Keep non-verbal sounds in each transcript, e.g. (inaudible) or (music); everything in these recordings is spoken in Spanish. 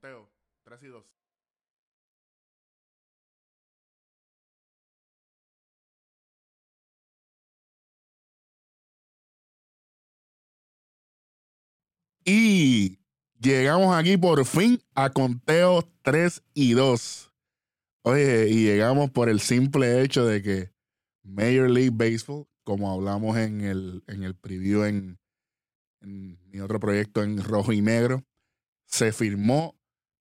Conteo. 3 y 2. Y llegamos aquí por fin a conteo 3 y 2. Oye, y llegamos por el simple hecho de que Major League Baseball, como hablamos en el, en el preview en, en mi otro proyecto en rojo y negro, se firmó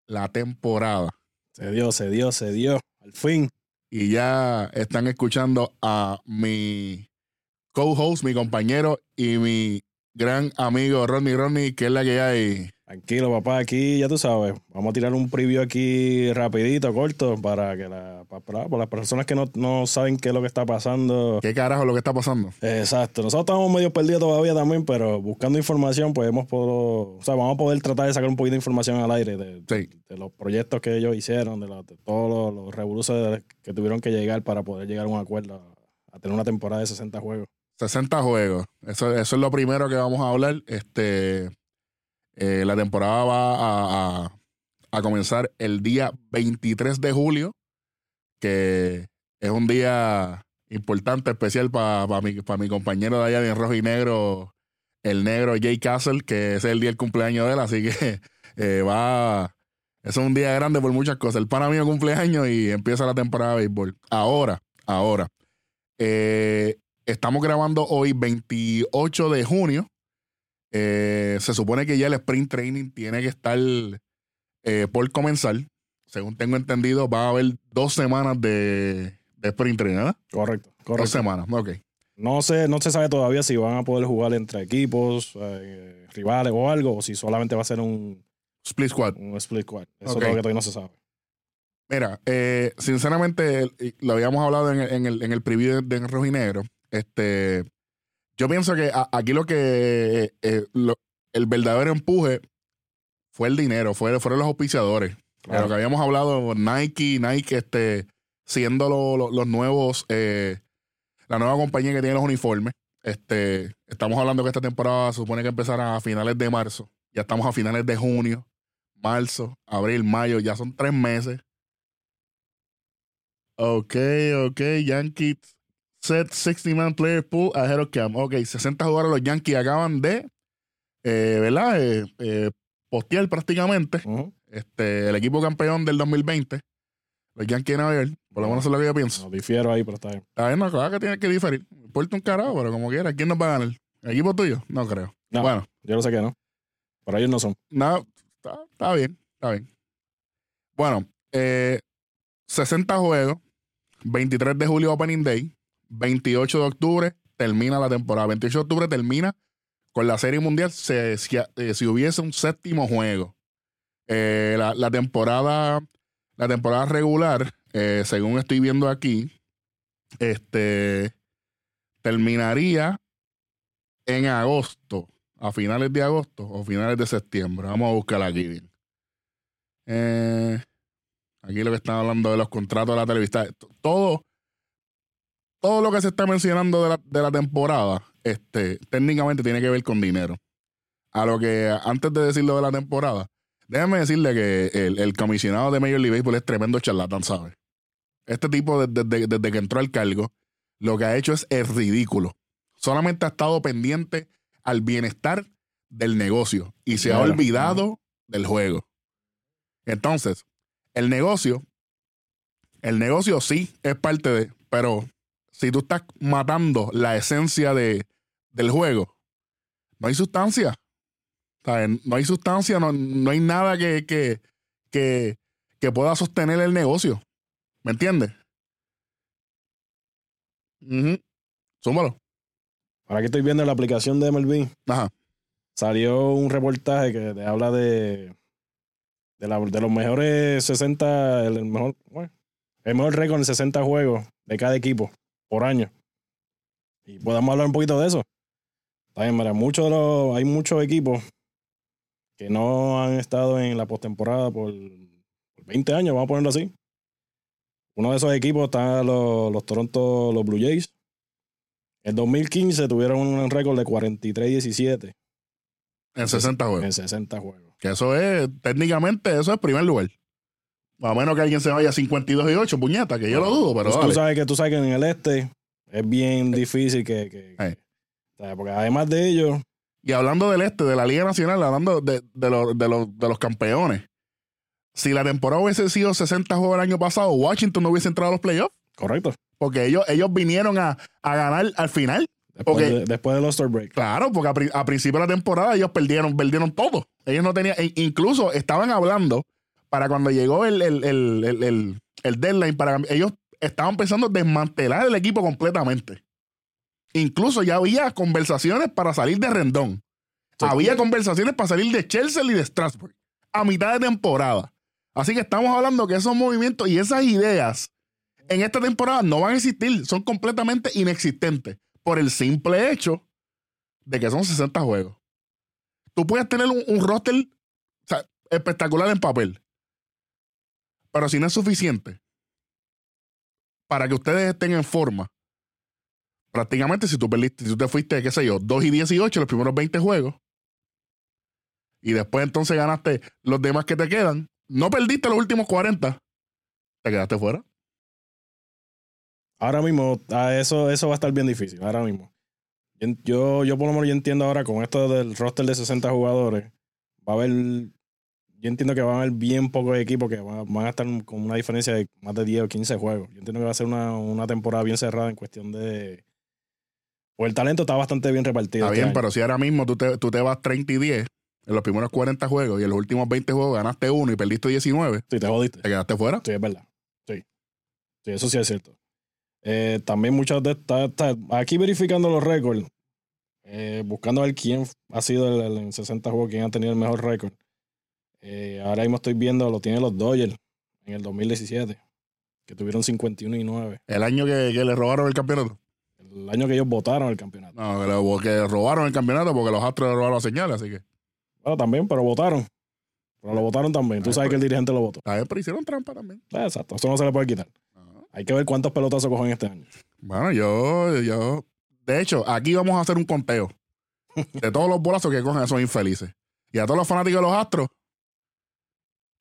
la temporada. Se dio, se dio, se dio. Al fin. Y ya están escuchando a mi co-host, mi compañero y mi gran amigo Ronnie Ronnie, que es la que hay. Tranquilo, papá, aquí ya tú sabes. Vamos a tirar un preview aquí rapidito, corto, para que la, para, para las personas que no, no, saben qué es lo que está pasando. ¿Qué carajo es lo que está pasando? Exacto. Nosotros estamos medio perdidos todavía también, pero buscando información, pues hemos podido, o sea, vamos a poder tratar de sacar un poquito de información al aire de, Sí. de los proyectos que ellos hicieron, de, los- de todos los, los revoluciones que tuvieron que llegar para poder llegar a un acuerdo, a, a tener una temporada de 60 juegos. 60 juegos. Eso, eso es lo primero que vamos a hablar. Este, eh, la temporada va a, comenzar el día 23 de julio, que es un día importante, especial para mi, pa' mi compañero de allá de rojo y negro, el negro Jay Castle, que es el día del cumpleaños de él, así que (laughs) eh, va... Es un día grande por muchas cosas. El pana mío cumpleaños y empieza la temporada de béisbol. Ahora, ahora. Eh, estamos grabando hoy 28 de junio. Eh, se supone que ya el sprint training tiene que estar eh, por comenzar. Según tengo entendido, va a haber dos semanas de, de sprint training, ¿verdad? Correcto, Dos semanas, ok. No se, no se sabe todavía si van a poder jugar entre equipos, eh, rivales o algo, o si solamente va a ser un, Split squad. un split squad. Eso Ok. es lo que todavía no se sabe. Mira, eh, sinceramente, lo habíamos hablado en el, en el, en el preview de, de Rojo y Negro. Este, yo pienso que a- aquí lo que eh, lo- el verdadero empuje fue el dinero, fue, fueron los auspiciadores. De lo que habíamos hablado, Nike, Nike, este, siendo lo- lo- los nuevos, eh, la nueva compañía que tiene los uniformes. Este, estamos hablando que esta temporada se supone que empezará a finales de marzo. Ya estamos a finales de junio, marzo, abril, mayo, ya son tres meses. Ok, ok, Yankees set 60-man player pool ahead of camp. Ok, 60 jugadores los Yankees acaban de, eh, ¿verdad? Eh, eh, postear prácticamente este, el equipo campeón del 2020, los Yankees de Nueva York, por lo menos es lo que yo pienso. No difiero ahí, pero está bien. Está bien, no, claro que tiene que diferir. Importa un carajo, pero como quiera, ¿quién nos va a ganar? ¿El equipo tuyo? No creo. No. Bueno, Yo lo sé que no. Pero ellos no son. no, está, está bien, está bien. Bueno, eh, 60 juegos, 23 de julio Opening Day, 28 de octubre termina la temporada, 28 de octubre termina con la Serie Mundial si, eh, si hubiese un séptimo juego. Eh, la, temporada la temporada regular, eh, según estoy viendo aquí, este terminaría en agosto, a finales de agosto o finales de septiembre. Vamos a buscar aquí bien. Aquí lo que están hablando de los contratos de la televisión. Todo, todo lo que se está mencionando de la, de la temporada, este, técnicamente tiene que ver con dinero. A lo que antes de decirlo de la temporada, déjame decirle que el, el comisionado de Major League Baseball es tremendo charlatán, ¿sabes? Este tipo, desde, desde- desde que entró al cargo, lo que ha hecho es el ridículo. Solamente ha estado pendiente al bienestar del negocio y se ha Claro. olvidado del juego. Entonces, el negocio, el negocio sí es parte de, pero si tú estás matando la esencia de, del juego, no hay sustancia. ¿Sabes? No hay sustancia, no, no hay nada que, que, que, que pueda sostener el negocio. ¿Me entiendes? Ujú. Súmalo. Ahora que estoy viendo la aplicación de MLB, Ajá. salió un reportaje que te habla de, de, la- de los mejores 60, el, el mejor, bueno, el mejor récord en 60 juegos de cada equipo por año. Y podemos hablar un poquito de eso. También, mira, muchos de los, hay muchos equipos que no han estado en la postemporada por, por 20 años, vamos a ponerlo así. Uno de esos equipos está los, los Toronto, los Blue Jays. En 2015 tuvieron un récord de 43-17 En 60 juegos. en 60 juegos. Que eso es, técnicamente, eso es primer lugar. A menos que alguien se vaya a 52 y 8, puñeta, que yo lo dudo, pero Pues tú, sabes que, tú sabes que en el este es bien difícil que... que- Eh. porque además de ello, Y hablando del este, de la Liga Nacional, hablando de, de, los- de los, de los campeones, si la temporada hubiese sido 60 juegos el año pasado, Washington no hubiese entrado a los playoffs, correcto. porque ellos, ellos vinieron a, a ganar al final. Después, de, después del All-Star Break. Claro, porque a, a principio de la temporada ellos perdieron, perdieron todo. Ellos no tenían, e- incluso estaban hablando para cuando llegó el, el, el, el, deadline, para ellos estaban pensando desmantelar el equipo completamente. Incluso ya había conversaciones para salir de Rendón. Sí. Había conversaciones para salir de Chelsea y de Strasbourg a mitad de temporada. Así que estamos hablando que esos movimientos y esas ideas en esta temporada no van a existir, son completamente inexistentes por el simple hecho de que son 60 juegos. Tú puedes tener un, un roster o sea, espectacular en papel, pero si no es suficiente para que ustedes estén en forma, prácticamente si tú perdiste, si tú te fuiste, qué sé yo, 2 y 18 los primeros 20 juegos, y después entonces ganaste los demás que te quedan, no perdiste los últimos 40, te quedaste fuera. Ahora mismo, ah, eso, eso va a estar bien difícil, ahora mismo. Yo, yo, por lo menos yo entiendo ahora con esto del roster de 60 jugadores, va a haber, yo entiendo que van a haber bien pocos equipos que van, van a estar con una diferencia de más de 10 o 15 juegos. Yo entiendo que va a ser una, una temporada bien cerrada en cuestión de... Pues el talento está bastante bien repartido. Está este bien, año. pero si ahora mismo tú te, tú te vas 30 y 10 en los primeros 40 juegos y en los últimos 20 juegos ganaste uno y perdiste 19, Sí, te jodiste. te quedaste fuera. Sí, es verdad. Sí. Sí, eso sí es cierto. Eh, también muchas de estas. Aquí verificando los récords, eh, buscando a ver quién ha sido el, el- en 60 juegos, quién ha tenido el mejor récord. Eh, ahora mismo estoy viendo, lo tienen los Dodgers en el 2017, que tuvieron 51 y 9. El año que, que le robaron el campeonato. El año que ellos votaron el campeonato. No, que, robaron el campeonato porque los astros le robaron la señal, así que. Bueno, también, pero votaron. Pero lo votaron también. Tú Ah, sabes pues. que el dirigente lo votó. A ver, pero hicieron trampa también. Ah, Exacto, eso no se le puede quitar. Hay que ver cuántos pelotazos cogen este año. Bueno, yo, yo. De hecho, aquí vamos a hacer un conteo de todos los bolazos que cogen esos infelices. Y a todos los fanáticos de los astros,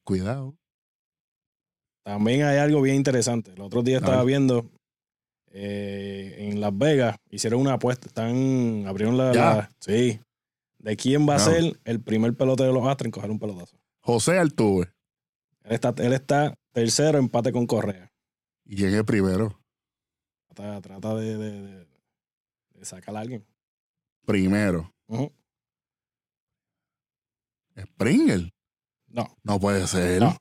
cuidado. También hay algo bien interesante. El otro día estaba viendo eh, en Las Vegas, hicieron una apuesta. Están, abrieron la, Sí. De quién va a ser el primer pelotero de los Astros en coger un pelotazo. José Altuve. Él está, él está tercero, empate con Correa. ¿Y quién es primero? Trata, trata de, de, de- de sacar a alguien. Primero. Ujú. Springer. No, No puede ser. No.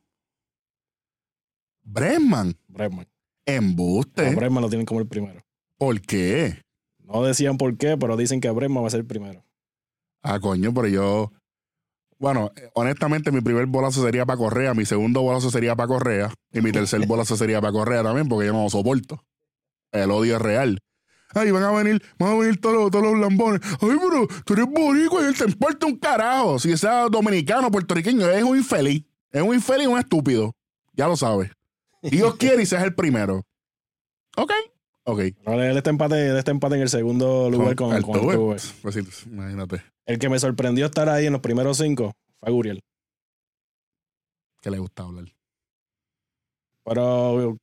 Bregman. Bregman. Embuste. A Bregman lo tienen como el primero. ¿Por qué? No decían por qué, pero dicen que Bregman va a ser el primero. Ah, coño, pero yo. Bueno, honestamente, mi primer bolazo sería para Correa, mi segundo bolazo sería para Correa, y mi tercer (laughs) bolazo sería para Correa también, porque yo no lo soporto. El odio es real. Ay, van a venir, van a venir todos los, todos los lambones. Ay, pero tú eres boricua y él te importa un carajo. Si sea dominicano, puertorriqueño, es un infeliz. Es un infeliz un estúpido. Ya lo sabes. Dios (laughs) quiere y seas el primero. Ok. Ok. Pero él está empate, él está empate en el segundo lugar con, con Altuve. Altuve. Pues sí, imagínate. El que me sorprendió estar ahí en los primeros cinco fue Guriel. Que le gusta hablar. Pero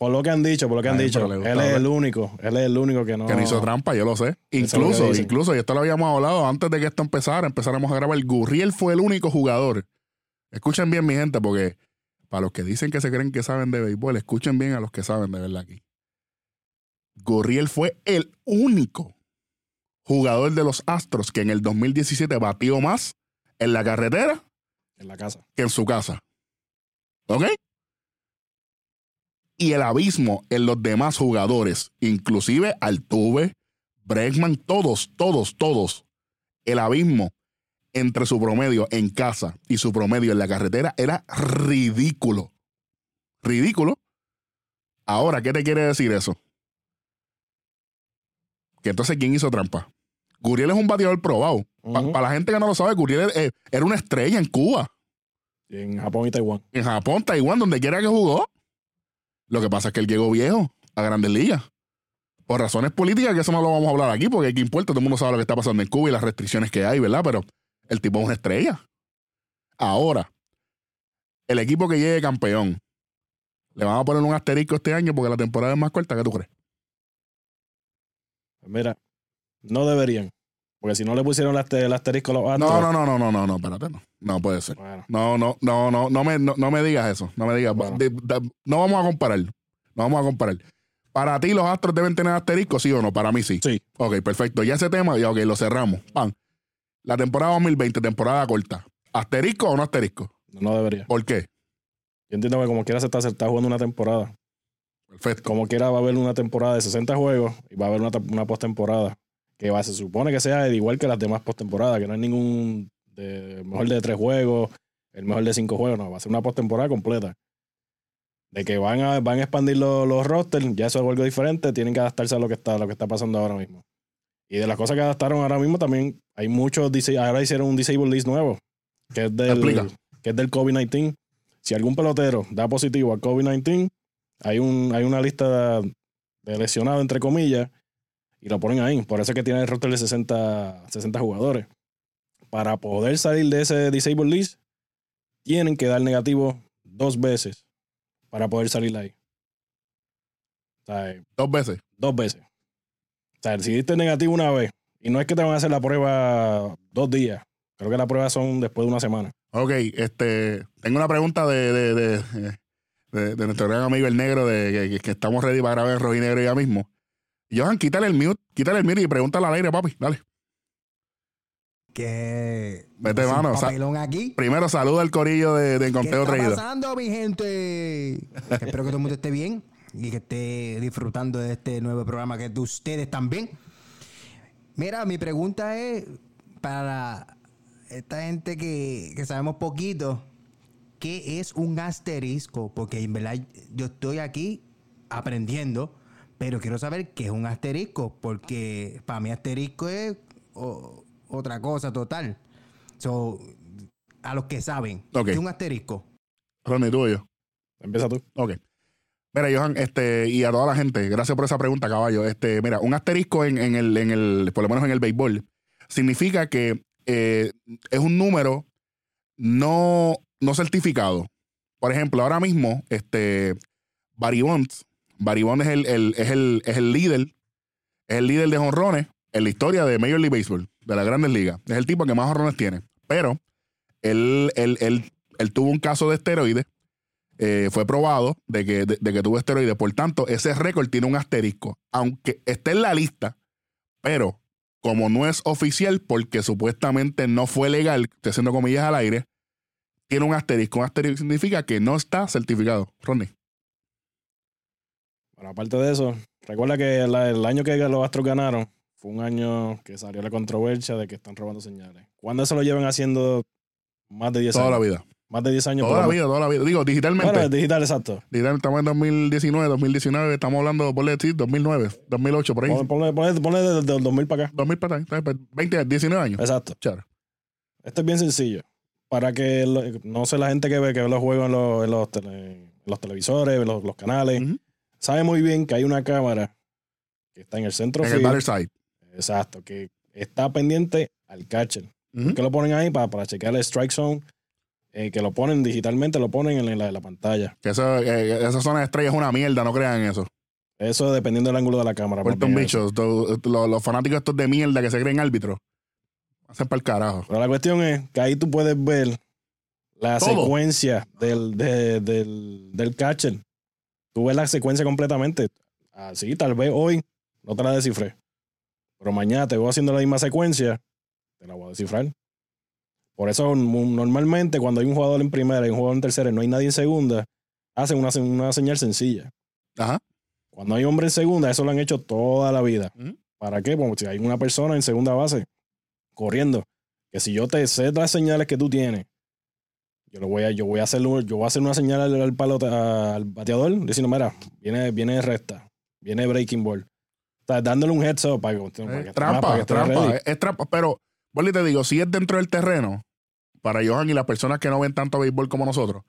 por lo que han dicho, por lo que han Ay, dicho, él es el único, él es el único que no. Que no hizo trampa, yo lo sé. Incluso, incluso, y esto lo habíamos hablado antes de que esto empezara, empezáramos a grabar. Gurriel fue el único jugador. Escuchen bien, mi gente, porque para los que dicen que se creen que saben de béisbol, escuchen bien a los que saben de verdad aquí. Gurriel fue el único jugador de los Astros que en el 2017 batió más en la carretera En la casa. que en su casa. ¿Ok? Y el abismo en los demás jugadores, inclusive Altuve, Bregman, todos, todos, todos. El abismo entre su promedio en casa y su promedio en la carretera era ridículo. Ridículo. Ahora, ¿qué te quiere decir eso? Que entonces, ¿quién hizo trampa? Guriel es un bateador probado. Para la gente que no lo sabe, Guriel eh, era una estrella en Cuba en Japón y Taiwán. en Japón, Taiwán, donde quiera que jugó. Lo que pasa es que él llegó viejo a Grandes Ligas. Por razones políticas, que eso no lo vamos a hablar aquí, porque aquí importa, todo el mundo sabe lo que está pasando en Cuba y las restricciones que hay, ¿verdad? Pero el tipo es una estrella. Ahora, el equipo que llegue campeón, le van a poner un asterisco este año porque la temporada es más corta. ¿Qué tú crees? Mira, no deberían. Porque si no le pusieron el, aster- el asterisco a los Astros. No, no, no, no, no, no, no, espérate, no. No puede ser. Bueno, No, no, no, no, no me, no, no me digas eso. No me digas. Bueno. De- de- no vamos a comparar. No vamos a comparar. Para ti, los astros deben tener asterisco, sí o no? Para mí sí. sí. Ok, perfecto. Ya ese tema, ya ok, lo cerramos. Pan. La temporada 2020, temporada corta. ¿Asterisco o no asterisco? No debería. ¿Por qué? Yo entiendo que como quiera se está, se está jugando una temporada. Perfecto. Como quiera va a haber una temporada de 60 juegos y va a haber una, una postemporada. Que va, se supone que sea igual que las demás postemporadas, que no hay ningún de, mejor de tres juegos, el mejor de cinco juegos, no, va a ser una postemporada completa. De que van a, van a expandir los, los rosters, ya eso es algo diferente, tienen que adaptarse a lo que está, lo que está pasando ahora mismo. Y de las cosas que adaptaron ahora mismo también hay muchos, ahora hicieron un Disable List nuevo, que es del, que es del COVID-19. Si algún pelotero da positivo a COVID-19, hay, un, hay una lista de, de lesionados, entre comillas, y lo ponen ahí. Por eso es que tiene el roster de 60, 60 jugadores. Para poder salir de ese Disable List, tienen que dar negativo dos veces para poder salir de ahí. O sea, Dos veces. dos veces. O sea, si diste negativo una vez, y no es que te van a hacer la prueba dos días, creo que la prueba son después de una semana. Ok, este, tengo una pregunta de, de, de, de- de nuestro gran amigo el negro, de que, que estamos ready para grabar en rojo y negro ya mismo. Johan, quítale el mute, quítale el mute y pregúntale al aire, papi. Dale. Que. Vete, mano, papelón aquí. Primero saluda al corillo de, de ¿Qué Conteo está Traído. pasando, mi gente? (laughs) Espero que todo el mundo esté bien y que esté disfrutando de este nuevo programa que es de ustedes también. Mira, mi pregunta es para esta gente que, que sabemos poquito, ¿qué es un asterisco? Porque en verdad yo estoy aquí aprendiendo, pero quiero saber qué es un asterisco, porque para mí asterisco es o- otra cosa total. So, a los que saben. ¿qué es un asterisco? Ronnie, tú o yo. Empieza tú. Ok. Mira, Johan, este, y a toda la gente, gracias por esa pregunta, caballo. Este, mira, un asterisco en, en el, en el, por lo menos en el béisbol, significa que eh, es un número no, no certificado. Por ejemplo, ahora mismo, este, Barry Bonds, Barry es el, es el, es el líder, es el líder de jonrones en la historia de Major League Baseball, de las grandes ligas. Es el tipo que más jonrones tiene. Pero él, él, él, él tuvo un caso de esteroides eh, fue probado de que, de que tuvo esteroides. Por tanto, ese récord tiene un asterisco. Aunque esté en la lista, pero como no es oficial, porque supuestamente no fue legal, estoy haciendo comillas al aire, tiene un asterisco. Un asterisco significa que no está certificado. Ronnie. Bueno, aparte de eso, recuerda que la- el año que los Astros ganaron fue un año que salió la controversia de que están robando señales. ¿Cuándo se lo llevan haciendo más de 10 Toda años? la vida. Más de 10 años. Toda la vida, toda la vida. Digo, digitalmente. Bueno, digital, exacto. digital, estamos en 2019, 2019, estamos hablando, ponle, sí, 2009, 2008, por ahí. Ponle, ponle, ponle- desde el 2000 para acá. 2000 para bien, 20, 19 años. Exacto. Chara. Esto es bien sencillo. Para que, lo- no sé, la gente que ve, que ve los juegos en los, en los, tele- en los televisores, en los, los canales. Sabe muy bien que hay una cámara que está en el centro En el field. batter side. Exacto, que está pendiente al catcher. Que lo ponen ahí para, para chequear el strike zone. eh, que lo ponen digitalmente, lo ponen en la, en la pantalla. Que eso, eh, esa zona de estrella es una mierda, no crean eso. Eso dependiendo del ángulo de la cámara. Puerto más bien bicho, to- los, los fanáticos estos de mierda que se creen árbitros. Hacen para el carajo. Pero la cuestión es que ahí tú puedes ver la Todo. secuencia del, de- del, del catcher. Tú ves la secuencia completamente. Así, tal vez hoy no te la descifré. Pero mañana te voy haciendo la misma secuencia, te la voy a descifrar. Por eso normalmente cuando hay un jugador en primera y un jugador en tercera y no hay nadie en segunda, hacen una, una señal sencilla. Ajá. Cuando hay hombre en segunda, eso lo han hecho toda la vida. ¿Para qué? Porque si hay una persona en segunda base corriendo, que si yo te sé las señales que tú tienes, yo lo voy a, yo voy a hacer, un- yo voy a hacer una señal al, al palote- al bateador, diciendo, mira, viene, viene recta, viene breaking ball. O sea, dándole un heads up para que, para que trampa, para que esté trampa. Es, es trampa. Pero, y te digo, si es dentro del terreno, para Johan y las personas que no ven tanto béisbol como nosotros,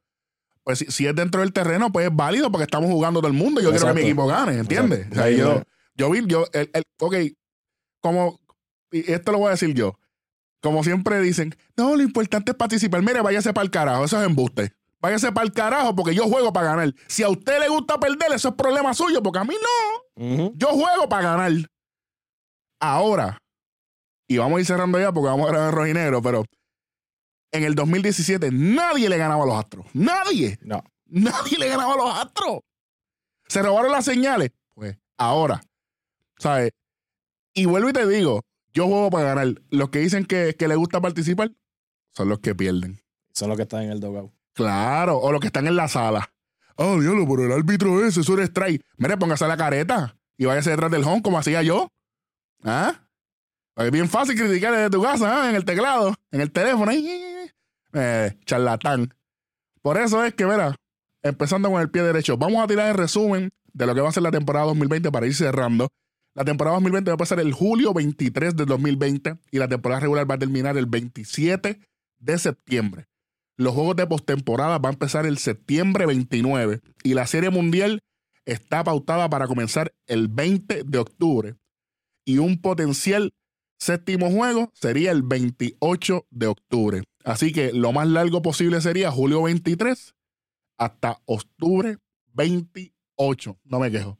pues si, si es dentro del terreno, pues es válido porque estamos jugando todo el mundo. y Yo quiero que mi equipo gane, ¿entiendes? O sea, yo, yo vi, yo, el, el- ok, como, y esto lo voy a decir yo. Como siempre dicen, no, lo importante es participar. Mire, váyase para el carajo, eso es embuste. Váyase para el carajo porque yo juego para ganar. Si a usted le gusta perder, eso es problema suyo, porque a mí no. Yo juego para ganar. Ahora, y vamos a ir cerrando ya porque vamos a grabar en rojinegro, pero en el 2017 nadie le ganaba a los Astros. Nadie. No. Nadie le ganaba a los Astros. Se robaron las señales. Pues ahora, ¿sabes? Y vuelvo y te digo, yo juego para ganar. Los que dicen que, que le gusta participar son los que pierden. Son los que están en el dogout. Claro, o los que están en la sala. Oh, diablo, por el árbitro ese, eso era strike. Mire, póngase la careta y váyase detrás del home como hacía yo. ¿Ah? Es bien fácil criticar desde tu casa, ¿ah? en el teclado, en el teléfono. Eh, charlatán. Por eso es que, mira, empezando con el pie derecho, vamos a tirar el resumen de lo que va a ser la temporada 2020 para ir cerrando. La temporada 2020 va a pasar el julio 23 del 2020 y la temporada regular va a terminar el 27 de septiembre. Los juegos de postemporada van a empezar el septiembre 29 y la Serie Mundial está pautada para comenzar el 20 de octubre. Y un potencial séptimo juego sería el 28 de octubre. Así que lo más largo posible sería julio 23 hasta octubre 28. No me quejo,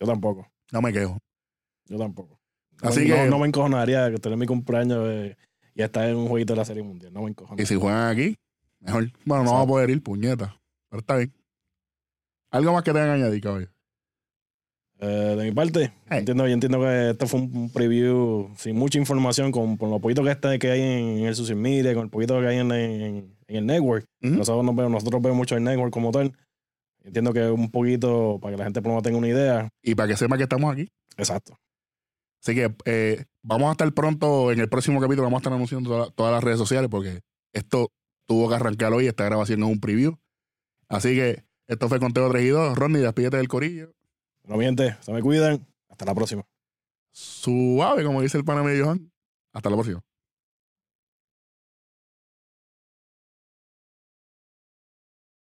Yo tampoco. no me quejo. Yo tampoco. No, Así no- que- no me encojonaría que tener mi cumpleaños eh, y estar en un jueguito de la Serie Mundial. No me encojonaría. Y si juegan aquí, mejor. Bueno, no vamos a poder ir, puñeta. Pero está bien. Algo más que tengan añadir, caballo. Eh, de mi parte, Hey. entiendo, yo entiendo que esto fue un, preview sin mucha información, con, con lo poquito que, está, que hay en el social media, con el poquito que hay en, en- en el network. Nosotros, nos vemos, nosotros vemos mucho el network como tal. Entiendo que un poquito para que la gente por lo menos tenga una idea. Y para que sepa que estamos aquí. Exacto. Así que eh, vamos a estar pronto en el próximo capítulo. Vamos a estar anunciando toda- todas las redes sociales porque esto tuvo que arrancar hoy. Esta grabación es un preview. Así que esto fue Conteo 3 y 2. Ronnie, despídete del corillo. No miente, se me cuidan. Hasta la próxima. Suave, como dice el pana medio Johan. Hasta la próxima.